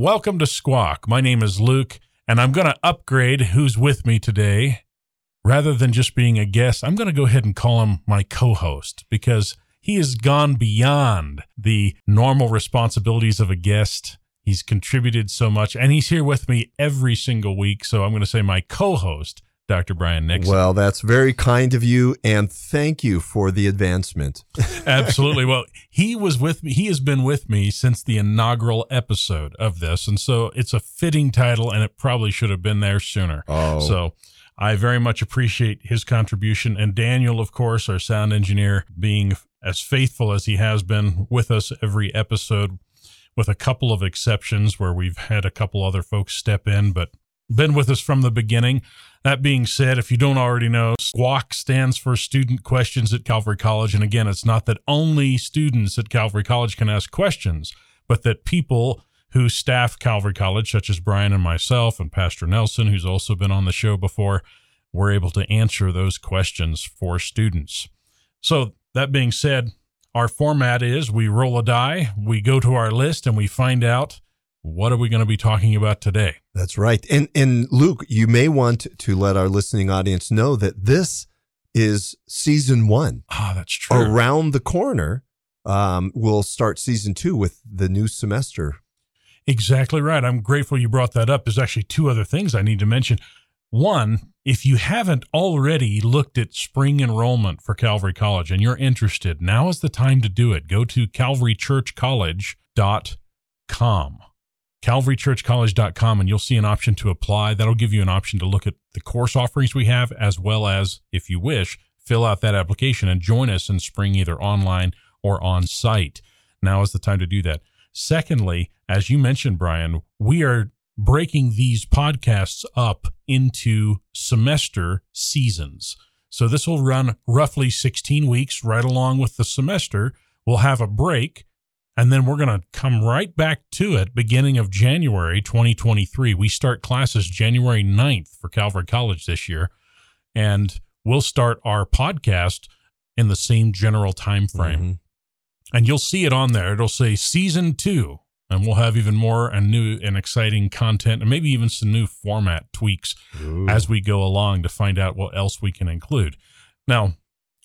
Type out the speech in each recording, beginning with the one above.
Welcome to Squawk. My name is Luke, and I'm going to upgrade who's with me today. Rather than just being a guest, I'm going to go ahead and call him my co host because he has gone beyond the normal responsibilities of a guest. He's contributed so much, and he's here with me every single week. So I'm going to say my co host, Dr. Brian Nixon. Well, that's very kind of you, and thank you for the advancement. Absolutely. Well, he was with me. He has been with me since the inaugural episode of this, and so it's a fitting title, and it probably should have been there sooner. Oh. So I very much appreciate his contribution, and Daniel, of course, our sound engineer, being as faithful as he has been with us every episode, with a couple of exceptions where we've had a couple other folks step in, but been with us from the beginning. That being said, if you don't already know, SQUAC stands for Student Questions at Calvary College. And again, it's not that only students at Calvary College can ask questions, but that people who staff Calvary College, such as Brian and myself and Pastor Nelson, who's also been on the show before, were able to answer those questions for students. So, that being said, our format is we roll a die, we go to our list, and we find out what are we going to be talking about today? That's right. And and Luke, you may want to let our listening audience know that this is season one. Ah, that's true. Around the corner, um, we'll start season two with the new semester. Exactly right. I'm grateful you brought that up. There's actually two other things I need to mention. One, if you haven't already looked at spring enrollment for Calvary College and you're interested, now is the time to do it. Go to calvarychurchcollege.com calvarychurchcollege.com and you'll see an option to apply. That'll give you an option to look at the course offerings we have, as well as, if you wish, fill out that application and join us in spring either online or on site. Now is the time to do that. Secondly, as you mentioned, Brian, we are breaking these podcasts up into semester seasons. So this will run roughly 16 weeks right along with the semester. We'll have a break and then we're going to come right back to it beginning of January 2023. We start classes January 9th for Calvary College this year. And we'll start our podcast in the same general time frame. Mm-hmm. And you'll see it on there. It'll say season two. And we'll have even more and new and exciting content and maybe even some new format tweaks Ooh. as we go along to find out what else we can include. Now,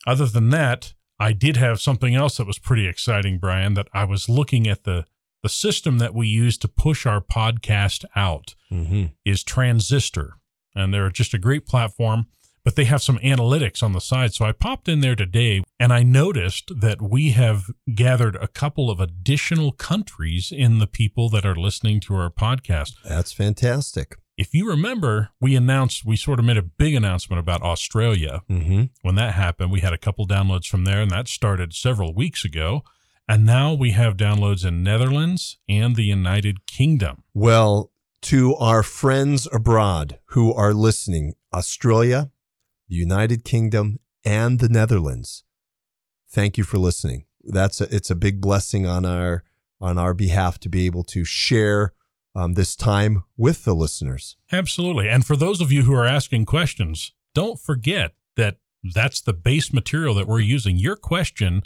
other than that, I did have something else that was pretty exciting, Brian, that I was looking at the the system that we use to push our podcast out mm-hmm. is Transistor. And they're just a great platform, but they have some analytics on the side. So I popped in there today and I noticed that we have gathered a couple of additional countries in the people that are listening to our podcast. That's fantastic if you remember, we announced, we sort of made a big announcement about Australia. Mm-hmm. When that happened, we had a couple downloads from there, and that started several weeks ago. And now we have downloads in Netherlands and the United Kingdom. Well, to our friends abroad who are listening, Australia, the United Kingdom, and the Netherlands, thank you for listening. That's a, it's a big blessing on our on our behalf to be able to share um, this time with the listeners. Absolutely. And for those of you who are asking questions, don't forget that that's the base material that we're using. Your question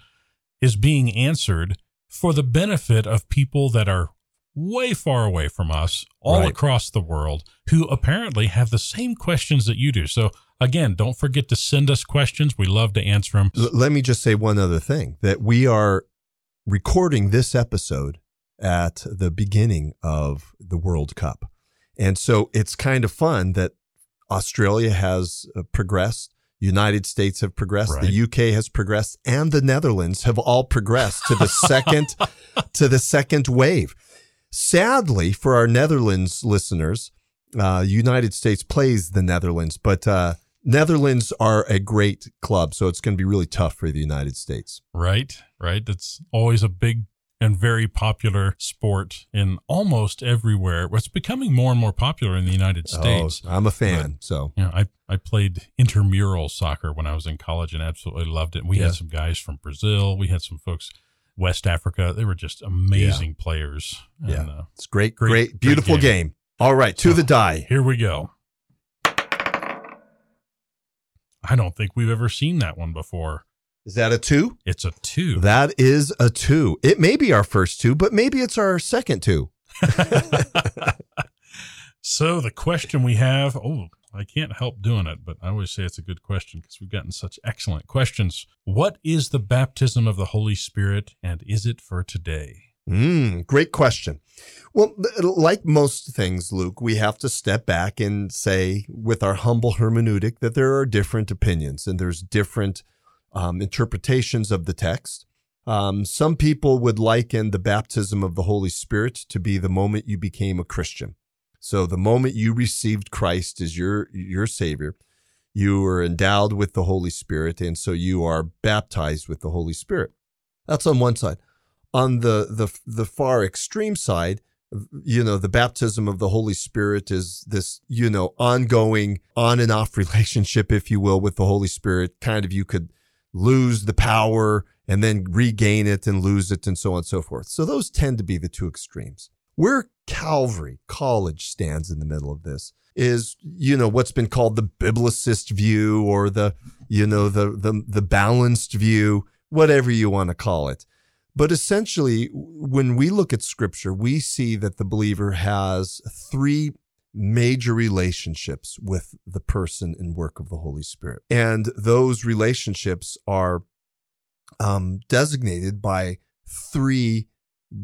is being answered for the benefit of people that are way far away from us, all right. across the world, who apparently have the same questions that you do. So, again, don't forget to send us questions. We love to answer them. L- let me just say one other thing that we are recording this episode at the beginning of the World Cup. And so it's kind of fun that Australia has uh, progressed, United States have progressed, right. the UK has progressed, and the Netherlands have all progressed to the second to the second wave. Sadly, for our Netherlands listeners, uh, United States plays the Netherlands, but uh, Netherlands are a great club, so it's going to be really tough for the United States. Right, right. That's always a big and very popular sport in almost everywhere. It's becoming more and more popular in the United oh, States. Oh, I'm a fan. But, so, you know, I, I played intramural soccer when I was in college and absolutely loved it. We yeah. had some guys from Brazil. We had some folks West Africa. They were just amazing yeah. players. And, yeah, uh, it's great, great, great beautiful great game. game. All right, to so, the die. Here we go. I don't think we've ever seen that one before. Is that a two? It's a two. That is a two. It may be our first two, but maybe it's our second two. so the question we have, oh, I can't help doing it, but I always say it's a good question because we've gotten such excellent questions. What is the baptism of the Holy Spirit and is it for today? Mm, great question. Well, like most things, Luke, we have to step back and say, with our humble hermeneutic, that there are different opinions and there's different um, interpretations of the text. Um, some people would liken the baptism of the Holy Spirit to be the moment you became a Christian. So the moment you received Christ as your your Savior, you were endowed with the Holy Spirit, and so you are baptized with the Holy Spirit. That's on one side. On the the the far extreme side, you know, the baptism of the Holy Spirit is this, you know, ongoing on and off relationship, if you will, with the Holy Spirit. Kind of you could lose the power and then regain it and lose it and so on and so forth. So those tend to be the two extremes. Where Calvary College stands in the middle of this is, you know, what's been called the biblicist view or the, you know, the, the, the balanced view, whatever you want to call it. But essentially, when we look at scripture, we see that the believer has three major relationships with the person and work of the Holy Spirit. And those relationships are um, designated by three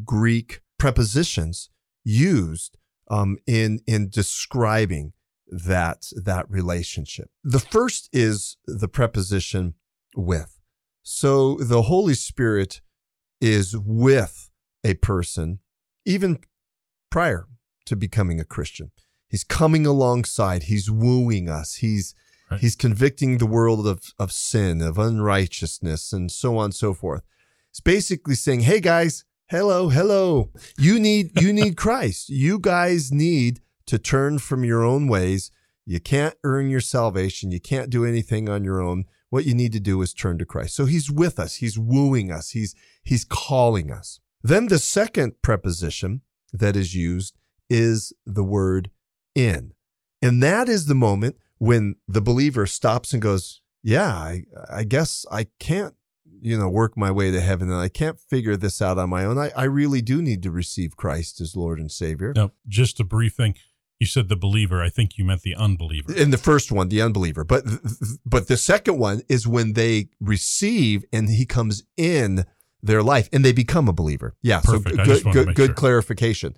Greek prepositions used um, in in describing that that relationship. The first is the preposition with. So the Holy Spirit is with a person even prior to becoming a Christian. He's coming alongside. He's wooing us. He's right. he's convicting the world of of sin, of unrighteousness, and so on and so forth. It's basically saying, "Hey guys, hello, hello. You need you need Christ. You guys need to turn from your own ways. You can't earn your salvation. You can't do anything on your own. What you need to do is turn to Christ. So he's with us. He's wooing us. He's he's calling us. Then the second preposition that is used is the word in. And that is the moment when the believer stops and goes, Yeah, I, I guess I can't, you know, work my way to heaven and I can't figure this out on my own. I, I really do need to receive Christ as Lord and Savior. Now, just a brief thing. You said the believer. I think you meant the unbeliever. In the first one, the unbeliever. But but the second one is when they receive and he comes in their life and they become a believer. Yeah. Perfect. So good good, good sure. clarification.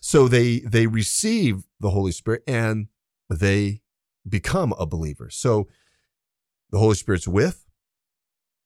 So they they receive the Holy Spirit and they become a believer. So the Holy Spirit's with,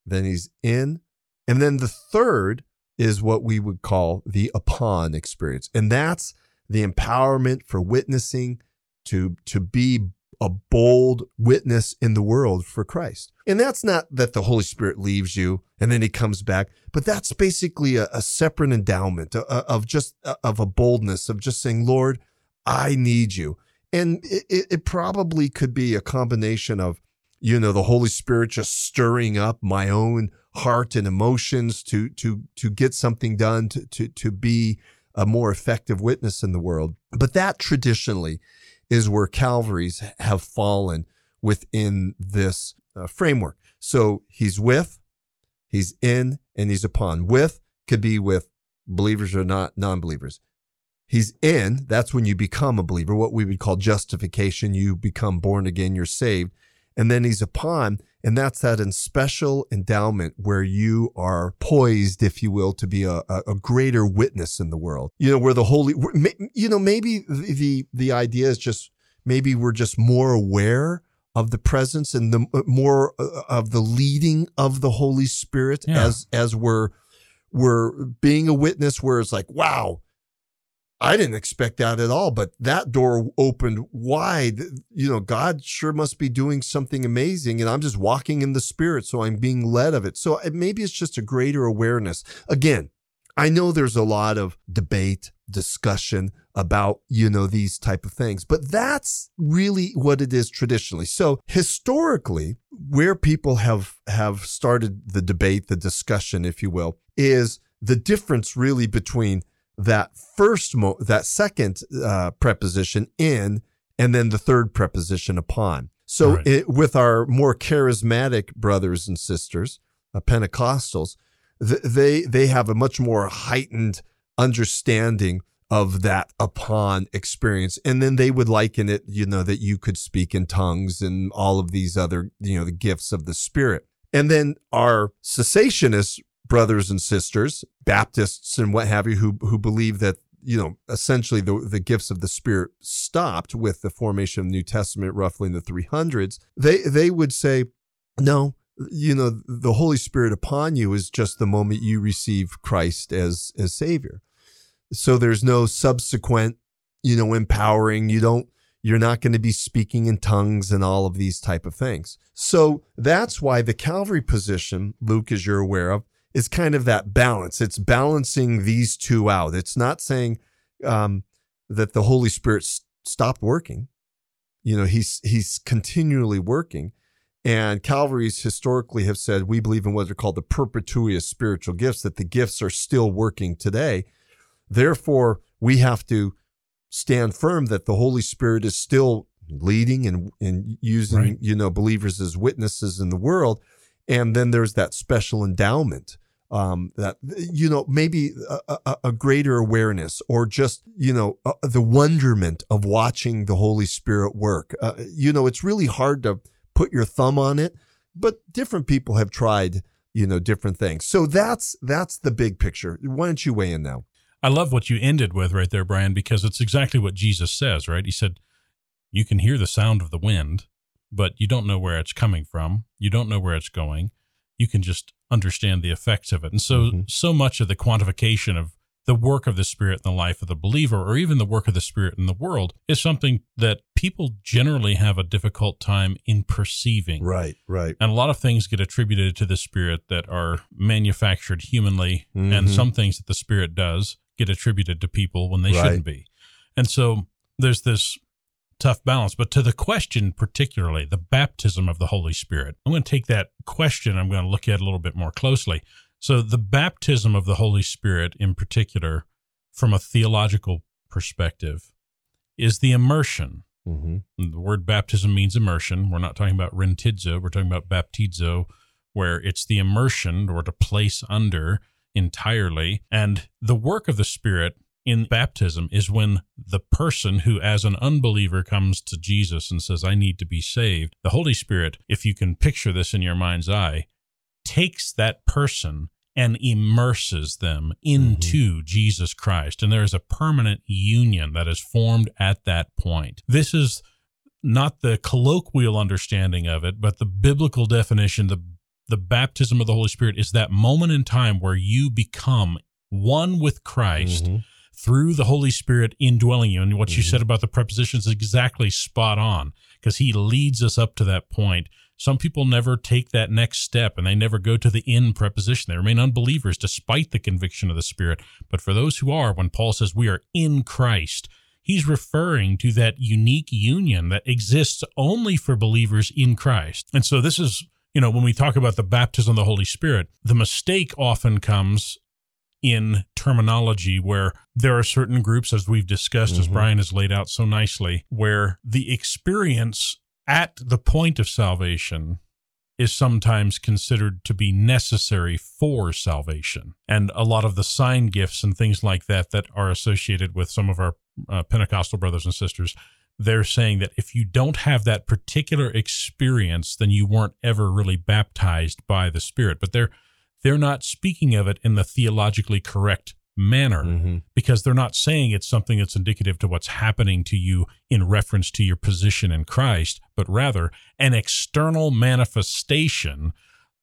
then he's in, and then the third is what we would call the upon experience. And that's the empowerment for witnessing to to be a bold witness in the world for Christ. And that's not that the Holy Spirit leaves you and then he comes back, but that's basically a, a separate endowment of, of just of a boldness of just saying, Lord, I need you. And it, it probably could be a combination of, you know, the Holy Spirit just stirring up my own heart and emotions to to to get something done to to to be a more effective witness in the world. But that traditionally is where Calvaries have fallen within this uh, framework. So he's with, he's in, and he's upon. With could be with believers or not non believers. He's in, that's when you become a believer, what we would call justification. You become born again, you're saved. And then he's upon. and that's that in special endowment where you are poised, if you will, to be a, a, greater witness in the world. You know, where the holy, you know, maybe the, the idea is just, maybe we're just more aware of the presence and the uh, more uh, of the leading of the Holy Spirit yeah. as, as we're, we're being a witness where it's like, wow, I didn't expect that at all, but that door opened wide. You know, God sure must be doing something amazing, and I'm just walking in the Spirit, so I'm being led of it. So uh, maybe it's just a greater awareness. Again, I know there's a lot of debate, discussion about, you know, these type of things, but that's really what it is traditionally. So historically, where people have, have started the debate, the discussion, if you will, is the difference really between that first mo- that second uh, preposition in and then the third preposition upon. So right. it, with our more charismatic brothers and sisters, uh, Pentecostals, th- they they have a much more heightened understanding of that upon experience. And then they would liken it, you know, that you could speak in tongues and all of these other, you know, the gifts of the Spirit. And then our cessationist brothers and sisters, Baptists and what have you, who, who believe that, you know, essentially the, the gifts of the Spirit stopped with the formation of the New Testament roughly in the 300s, they, they would say, no, you know, the Holy Spirit upon you is just the moment you receive Christ as, as Savior. So there's no subsequent, you know, empowering. You don't, you're not going to be speaking in tongues and all of these type of things. So that's why the Calvary position, Luke, as you're aware of, is kind of that balance. It's balancing these two out. It's not saying um, that the Holy Spirit stopped working. You know, he's he's continually working. And Calvary's historically have said we believe in what are called the perpetuity of spiritual gifts, that the gifts are still working today. Therefore, we have to stand firm that the Holy Spirit is still leading and, and using, right. you know, believers as witnesses in the world. And then there's that special endowment um, that you know maybe a, a, a, greater awareness or just you know uh, the wonderment of watching the Holy Spirit work. Uh, you know, it's really hard to put your thumb on it, but different people have tried you know different things. So that's that's the big picture. Why don't you weigh in now? I love what you ended with right there, Brian, because it's exactly what Jesus says, right? He said, You can hear the sound of the wind, but you don't know where it's coming from. You don't know where it's going. You can just understand the effects of it. And so, mm-hmm. so much of the quantification of the work of the Spirit in the life of the believer, or even the work of the Spirit in the world, is something that people generally have a difficult time in perceiving. Right, right. And a lot of things get attributed to the Spirit that are manufactured humanly, mm-hmm. and some things that the Spirit does get attributed to people when they right. shouldn't be. And so there's this tough balance. But to the question, particularly the baptism of the Holy Spirit, I'm going to take that question, I'm going to look at a little bit more closely. So, the baptism of the Holy Spirit, in particular, from a theological perspective, is the immersion. Mm-hmm. The word baptism means immersion. We're not talking about rhantizo, we're talking about baptizo, where it's the immersion or to place under entirely. And the work of the Spirit in baptism is when the person who, as an unbeliever, comes to Jesus and says, I need to be saved, the Holy Spirit, if you can picture this in your mind's eye, takes that person and immerses them into mm-hmm. Jesus Christ. And there is a permanent union that is formed at that point. This is not the colloquial understanding of it, but the biblical definition, the the baptism of the Holy Spirit is that moment in time where you become one with Christ mm-hmm. Through the Holy Spirit indwelling you. And what mm-hmm. you said about the prepositions is exactly spot on because he leads us up to that point. Some people never take that next step and they never go to the in preposition. They remain unbelievers despite the conviction of the Spirit. But for those who are, when Paul says we are in Christ, he's referring to that unique union that exists only for believers in Christ. And so this is you know, when we talk about the baptism of the Holy Spirit, the mistake often comes in terminology where there are certain groups, as we've discussed, mm-hmm. as Brian has laid out so nicely, where the experience at the point of salvation is sometimes considered to be necessary for salvation. And a lot of the sign gifts and things like that that are associated with some of our uh, Pentecostal brothers and sisters they're saying that if you don't have that particular experience, then you weren't ever really baptized by the Spirit. But they're they're not speaking of it in the theologically correct manner mm-hmm. because they're not saying it's something that's indicative to what's happening to you in reference to your position in Christ, but rather an external manifestation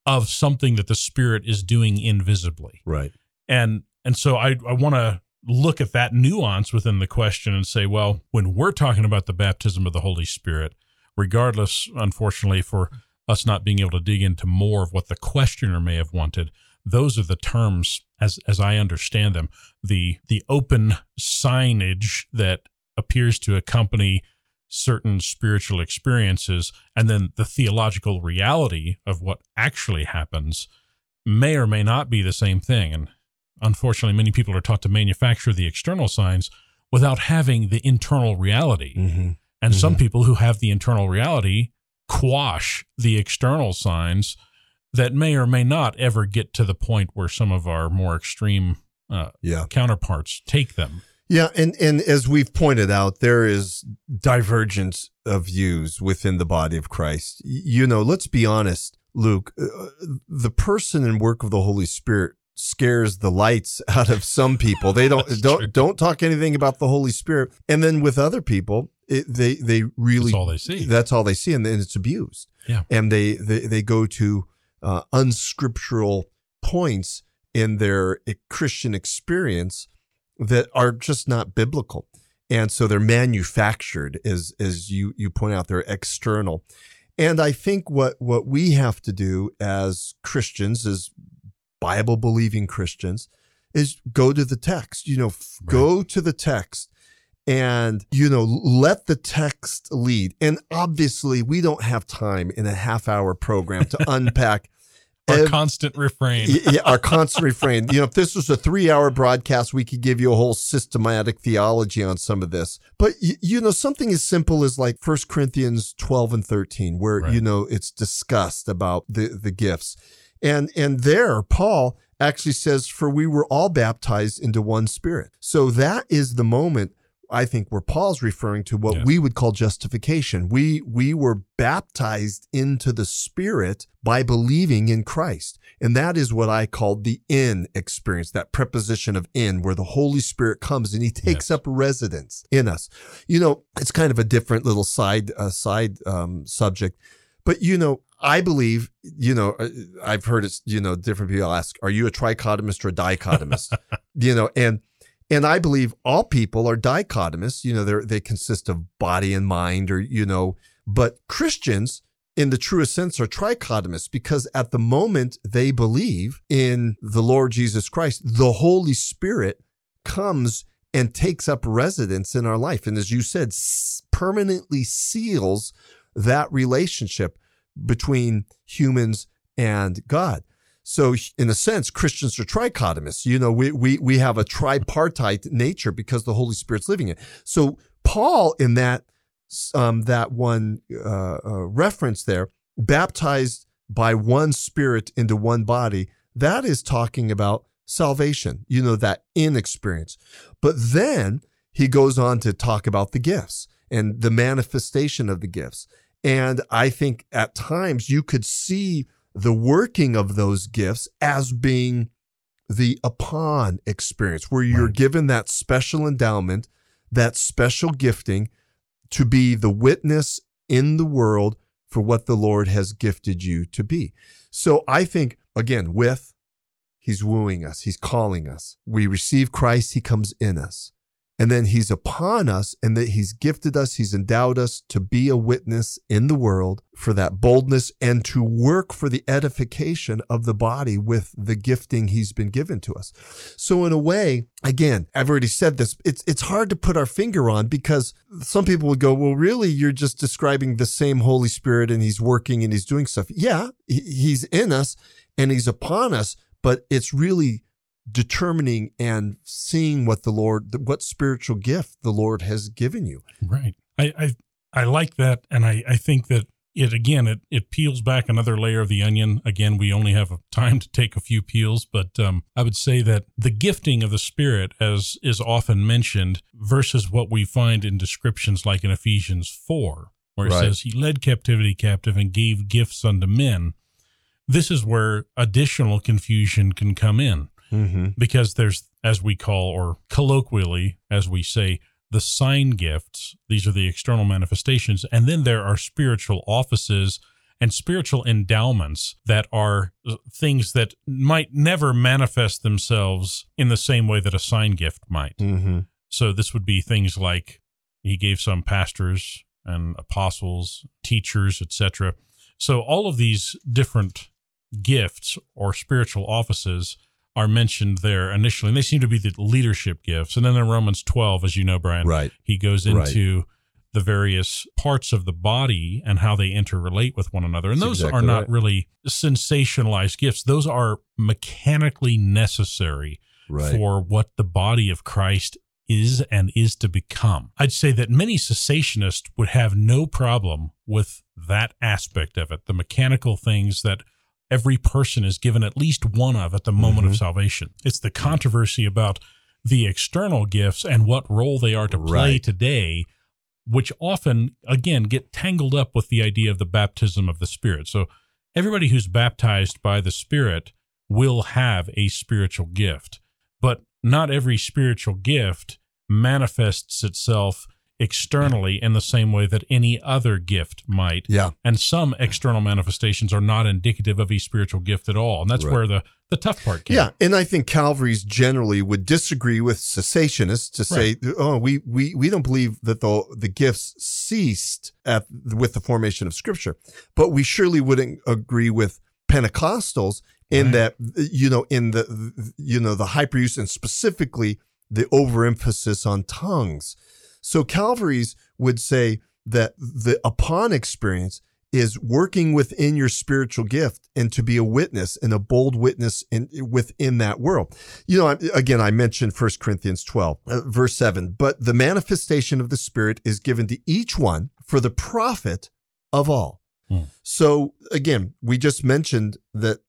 of something that the Spirit is doing invisibly. Right. And and so I I want to look at that nuance within the question and say, well, when we're talking about the baptism of the Holy Spirit, regardless, unfortunately, for us not being able to dig into more of what the questioner may have wanted, those are the terms as as I understand them. The the open signage that appears to accompany certain spiritual experiences and then the theological reality of what actually happens may or may not be the same thing. And unfortunately, many people are taught to manufacture the external signs without having the internal reality. Mm-hmm. And mm-hmm. some people who have the internal reality quash the external signs that may or may not ever get to the point where some of our more extreme uh, yeah. counterparts take them. Yeah, and and as we've pointed out, there is divergence of views within the body of Christ. You know, let's be honest, Luke. Uh, the person and work of the Holy Spirit scares the lights out of some people. They don't don't true. don't talk anything about the Holy Spirit, and then with other people, it, they they really That's all they see. That's all they see, and then it's abused. Yeah. and they they, they go to uh, unscriptural points in their eh, Christian experience that are just not biblical, and so they're manufactured, as as you you point out, they're external. And I think what what we have to do as Christians, as Bible believing Christians, is go to the text. You know, f- Right. go to the text and you know let the text lead. And obviously we don't have time in a half hour program to unpack Our ev- constant refrain. yeah, our constant refrain. You know if this was a three hour broadcast we could give you a whole systematic theology on some of this. But y- you know something as simple as like First corinthians 12 and 13 where Right. you know it's discussed about the the gifts. And and there paul actually says for we were all baptized into one spirit. So that is the moment I think where Paul's referring to what we would call justification. We we were baptized into the Spirit by believing in Christ. And that is what I call the in experience, that preposition of in, where the Holy Spirit comes and he takes Yes. up residence in us. You know, it's kind of a different little side uh, side um, subject, but you know, I believe, you know, uh, I've heard it's, you know, different people ask, are you a trichotomist or a dichotomist? you know, and and I believe all people are dichotomous. You know, they they consist of body and mind, or you know, but Christians, in the truest sense, are trichotomous because at the moment they believe in the Lord Jesus Christ, the Holy Spirit comes and takes up residence in our life, and as you said, permanently seals that relationship between humans and God. So, in a sense, Christians are trichotomous. You know, we, we, we have a tripartite nature because the Holy Spirit's living it. So, Paul, in that, um, that one uh, uh, reference there, baptized by one spirit into one body, that is talking about salvation, you know, that in experience. But then he goes on to talk about the gifts and the manifestation of the gifts. And I think at times you could see the working of those gifts as being the upon experience, where you're Right. given that special endowment, that special gifting to be the witness in the world for what the Lord has gifted you to be. So I think, again, with He's wooing us, He's calling us. We receive Christ, He comes in us. And then He's upon us, and that He's gifted us, He's endowed us to be a witness in the world for that boldness and to work for the edification of the body with the gifting He's been given to us. So, in a way, again, I've already said this, it's, it's hard to put our finger on because some people would go, well, really, you're just describing the same Holy Spirit and He's working and He's doing stuff. Yeah, He's in us and He's upon us, but it's really determining and seeing what the Lord, what spiritual gift the Lord has given you. Right. I, I I like that, and I I think that it again it it peels back another layer of the onion. Again, we only have time to take a few peels, but um, I would say that the gifting of the Spirit, as is often mentioned, versus what we find in descriptions like in Ephesians four, where it Right. says He led captivity captive and gave gifts unto men. This is where additional confusion can come in Mm-hmm. because there's as we call or colloquially as we say the sign gifts these are the external manifestations and then there are spiritual offices and spiritual endowments that are uh, things that might never manifest themselves in the same way that a sign gift might Mm-hmm. so this would be things like he gave some pastors and apostles, teachers, etc. So all of these different gifts or spiritual offices are mentioned there initially, and they seem to be the leadership gifts. And then in Romans 12, as you know, Brian, Right. he goes Right. into the various parts of the body and how they interrelate with one another. And That's those exactly are not right. really sensationalized gifts. Those are mechanically necessary Right. for what the body of Christ is and is to become. I'd say that many cessationists would have no problem with that aspect of it, the mechanical things that every person is given at least one of at the moment Mhm. of salvation. It's the controversy about the external gifts and what role they are to play Right. today, which often, again, get tangled up with the idea of the baptism of the Spirit. So everybody who's baptized by the Spirit will have a spiritual gift, but not every spiritual gift manifests itself externally in the same way that any other gift might. Yeah. And some external manifestations are not indicative of a spiritual gift at all. And that's Right. where the, the tough part came. Yeah, and I think Calvary's generally would disagree with cessationists to say, "Oh, we we we don't believe that the the gifts ceased at with the formation of Scripture," but we surely wouldn't agree with Pentecostals in Right. that you know in the you know the hyperuse and specifically the overemphasis on tongues. So Calvary's would say that the upon experience is working within your spiritual gift and to be a witness and a bold witness in within that world. You know, again, I mentioned 1 Corinthians 12, uh, verse 7, but the manifestation of the Spirit is given to each one for the profit of all. Hmm. So again, we just mentioned that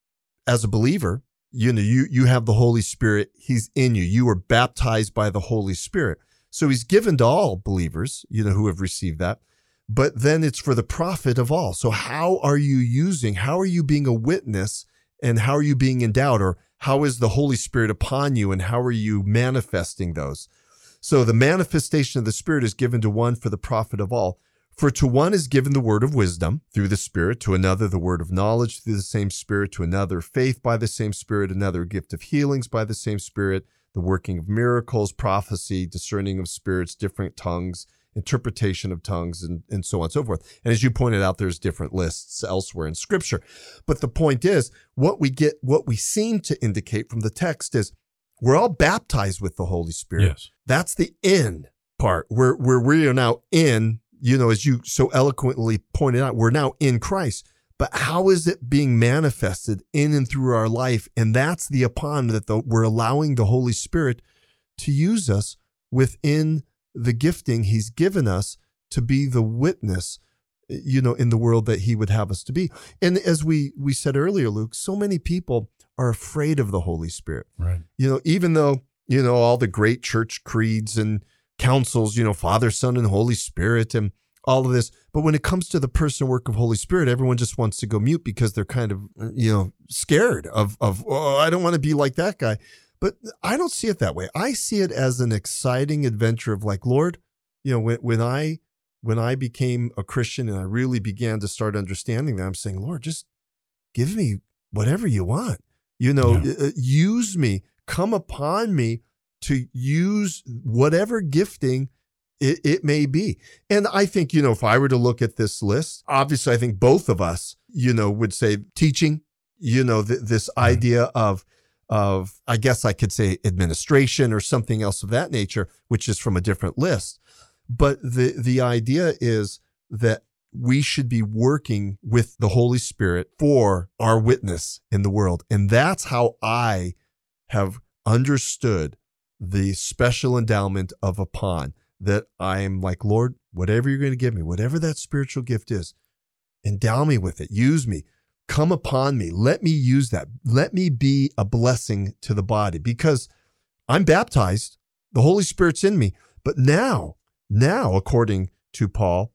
as a believer, you know, you you have the Holy Spirit, he's in you. You are baptized by the Holy Spirit. So he's given to all believers, you know, who have received that but then it's for the profit of all. So how are you using, how are you being a witness and how are you being endowed or how is the Holy Spirit upon you and how are you manifesting those? So the manifestation of the Spirit is given to one for the profit of all. For to one is given the word of wisdom through the Spirit, to another the word of knowledge through the same Spirit, to another faith by the same Spirit, another gift of healings by the same Spirit, the working of miracles, prophecy, discerning of spirits, different tongues, interpretation of tongues, and, and so on and so forth. And as you pointed out, there's different lists elsewhere in Scripture. But the point is, what we get, what we seem to indicate from the text is we're all baptized with the Holy Spirit. Yes. That's the in part where, where we are now in, you know, as you so eloquently pointed out, we're now in Christ. But how is it being manifested in and through our life? And that's the upon that the, we're allowing the Holy Spirit to use us within the gifting he's given us to be the witness you know in the world that he would have us to be and as we we said earlier luke so many people are afraid of the holy spirit Right. you know even though you know all the great church creeds and councils you know father son and holy spirit and all of this but when it comes to the person work of holy spirit everyone just wants to go mute because they're kind of you know scared of of oh i don't want to be like that guy. But i don't see it that way. I see it as an exciting adventure of like lord you know when, when i when i became a christian and i really began to start understanding that i'm saying lord just give me whatever you want. You know Yeah. uh, use me. Come upon me to use whatever gifting it, it may be. And i think you know if i were to look at this list obviously i think both of us you know would say teaching you know th- this idea of of i guess i could say administration or something else of that nature which is from a different list. But the the idea is that we should be working with the holy spirit for our witness in the world. And that's how i have understood the special endowment of upon that i am like lord whatever you're going to give me whatever that spiritual gift is endow me with it use me come upon me let me use that let me be a blessing to the body because i'm baptized the holy spirit's in me but now now according to paul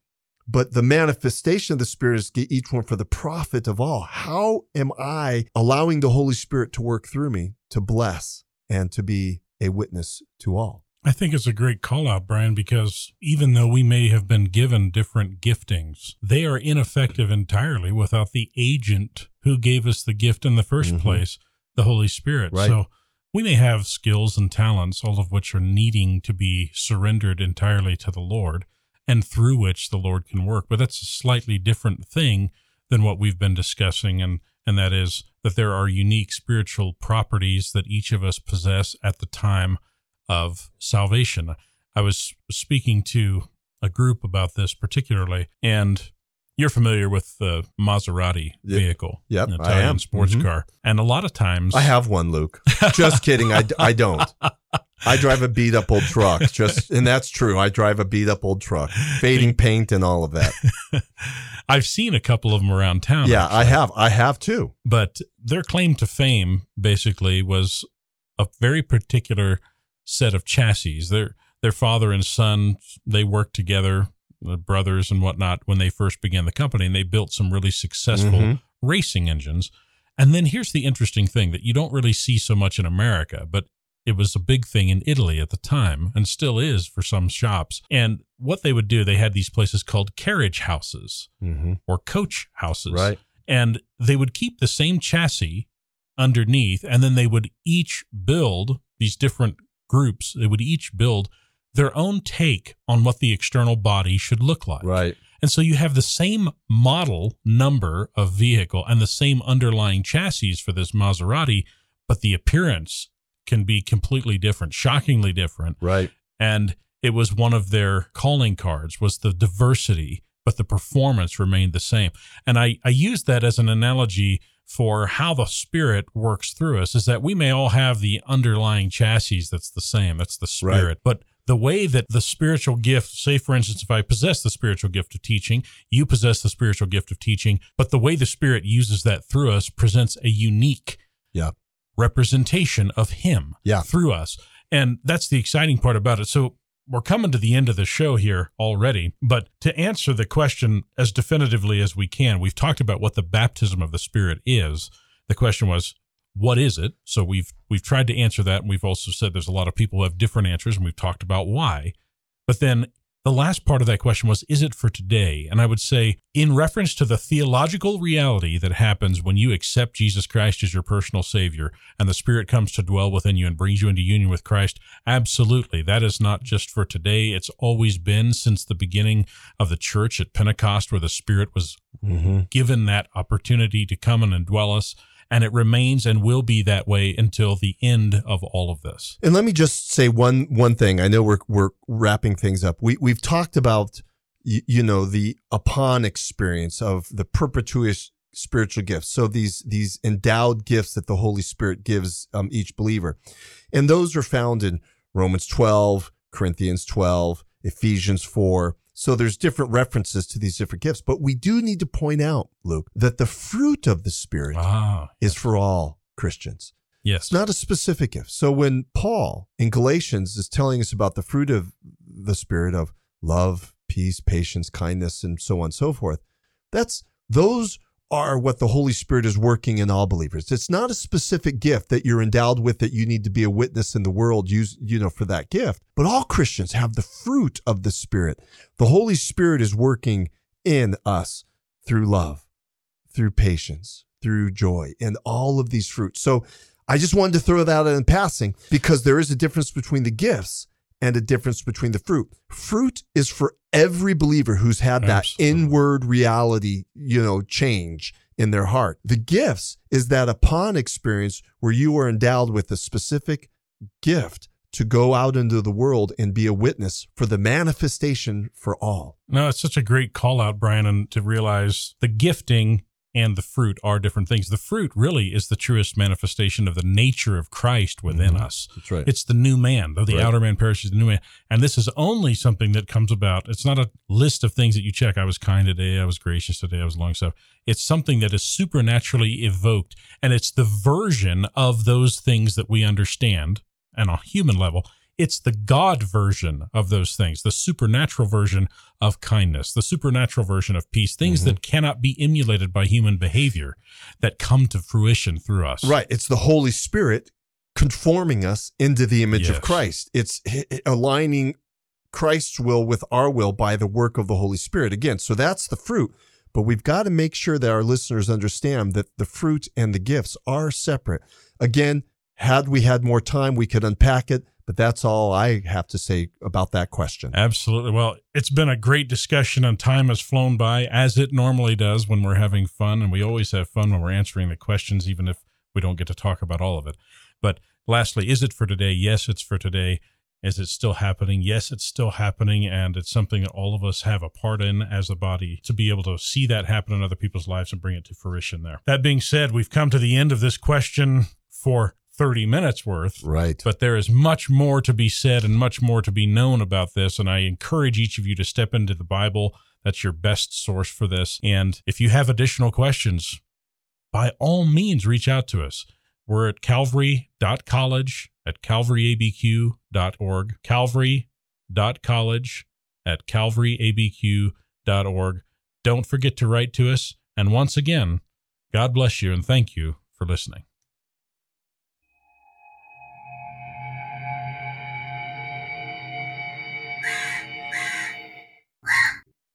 but the manifestation of the spirit is each one for the profit of all. How am i allowing the holy spirit to work through me to bless and to be a witness to all I think it's a great call out, Brian, because even though we may have been given different giftings, they are ineffective entirely without the agent who gave us the gift in the 1st Mhm. place, the Holy Spirit. Right. So we may have skills and talents, all of which are needing to be surrendered entirely to the Lord and through which the Lord can work. But that's a slightly different thing than what we've been discussing. And, and that is that there are unique spiritual properties that each of us possess at the time of salvation. I was speaking to a group about this particularly, and you're familiar with the Maserati Yep. vehicle, Yep, an I Italian am. sports Mhm. car, and a lot of times i have one luke just kidding I, I don't i drive a beat up old truck just and that's true i drive a beat up old truck fading paint and all of that I've seen a couple of them around town. yeah i have i have too but their claim to fame basically was a very particular set of chassis. Their their father and son they worked together, the brothers and whatnot, when they first began the company, and they built some really successful Mhm. racing engines. And then here's the interesting thing that you don't really see so much in America, but it was a big thing in Italy at the time and still is for some shops. And what they would do, they had these places called carriage houses Mm-hmm. or coach houses. Right. And they would keep the same chassis underneath, and then they would each build these different groups, they would each build their own take on what the external body should look like. Right. And so you have the same model number of vehicle and the same underlying chassis for this Maserati, but the appearance can be completely different, shockingly different. Right. And it was one of their calling cards was the diversity, but the performance remained the same. And I, I use that as an analogy for how the spirit works through us is that we may all have the underlying chassis that's the same. That's the Right. spirit. But the way that the spiritual gift, say for instance, if I possess the spiritual gift of teaching, you possess the spiritual gift of teaching, but the way the spirit uses that through us presents a unique Yeah. representation of him Yeah. through us. And that's the exciting part about it. So we're coming to the end of the show here already, but to answer the question as definitively as we can, we've talked about what the baptism of the Spirit is. The question was, what is it? So we've we've tried to answer that, and we've also said there's a lot of people who have different answers, and we've talked about why. But then the last part of that question was, is it for today? And I would say, in reference to the theological reality that happens when you accept Jesus Christ as your personal Savior and the Spirit comes to dwell within you and brings you into union with Christ, absolutely. That is not just for today. It's always been since the beginning of the church at Pentecost, where the Spirit was Mm-hmm. given that opportunity to come and indwell us. And it remains and will be that way until the end of all of this. And let me just say one one thing. I know we're we're wrapping things up. We we've talked about you, you know the upon experience of the perpetuous spiritual gifts. So these these endowed gifts that the Holy Spirit gives um, each believer, and those are found in Romans twelve, Corinthians twelve, Ephesians four. So there's different references to these different gifts, but we do need to point out, Luke, that the fruit of the Spirit Ah, is for all Christians. yes. It's not a specific gift. So when Paul in Galatians is telling us about the fruit of the spirit of love, peace, patience, kindness, and so on and so forth, that's those are what the Holy Spirit is working in all believers. It's not a specific gift that you're endowed with that you need to be a witness in the world, use, you know, for that gift. But all Christians have the fruit of the Spirit. The Holy Spirit is working in us through love, through patience, through joy, and all of these fruits. So I just wanted to throw that out in passing because there is a difference between the gifts and a difference between the fruit. Fruit is for every believer who's had that Absolutely. inward reality, you know, change in their heart. The gifts is that upon experience where you are endowed with a specific gift to go out into the world and be a witness for the manifestation for all. No, it's such a great call out, Brian, and to realize the gifting and the fruit are different things. The fruit really is the truest manifestation of the nature of Christ within Mhm. us. That's right. It's the new man, though the Right. outer man perishes, the new man. And this is only something that comes about. It's not a list of things that you check. I was kind today. I was gracious today. I was long suffering. It's something that is supernaturally evoked. And it's the version of those things that we understand and on a human level. It's the God version of those things, the supernatural version of kindness, the supernatural version of peace, things Mhm. that cannot be emulated by human behavior that come to fruition through us. Right. It's the Holy Spirit conforming us into the image Yes. of Christ. It's aligning Christ's will with our will by the work of the Holy Spirit. Again, so that's the fruit. But we've got to make sure that our listeners understand that the fruit and the gifts are separate. Again, had we had more time, we could unpack it. But that's all I have to say about that question. Absolutely. Well, it's been a great discussion, and time has flown by as it normally does when we're having fun. And we always have fun when we're answering the questions, even if we don't get to talk about all of it. But lastly, is it for today? Yes, it's for today. Is it still happening? Yes, it's still happening. And it's something that all of us have a part in as a body to be able to see that happen in other people's lives and bring it to fruition there. That being said, we've come to the end of this question for 30 minutes worth. Right. But there is much more to be said and much more to be known about this. And I encourage each of you to step into the Bible. That's your best source for this. And if you have additional questions, by all means, reach out to us. We're at calvary.college at calvaryabq.org, calvary.college at calvaryabq.org. Don't forget to write to us. And once again, God bless you and thank you for listening.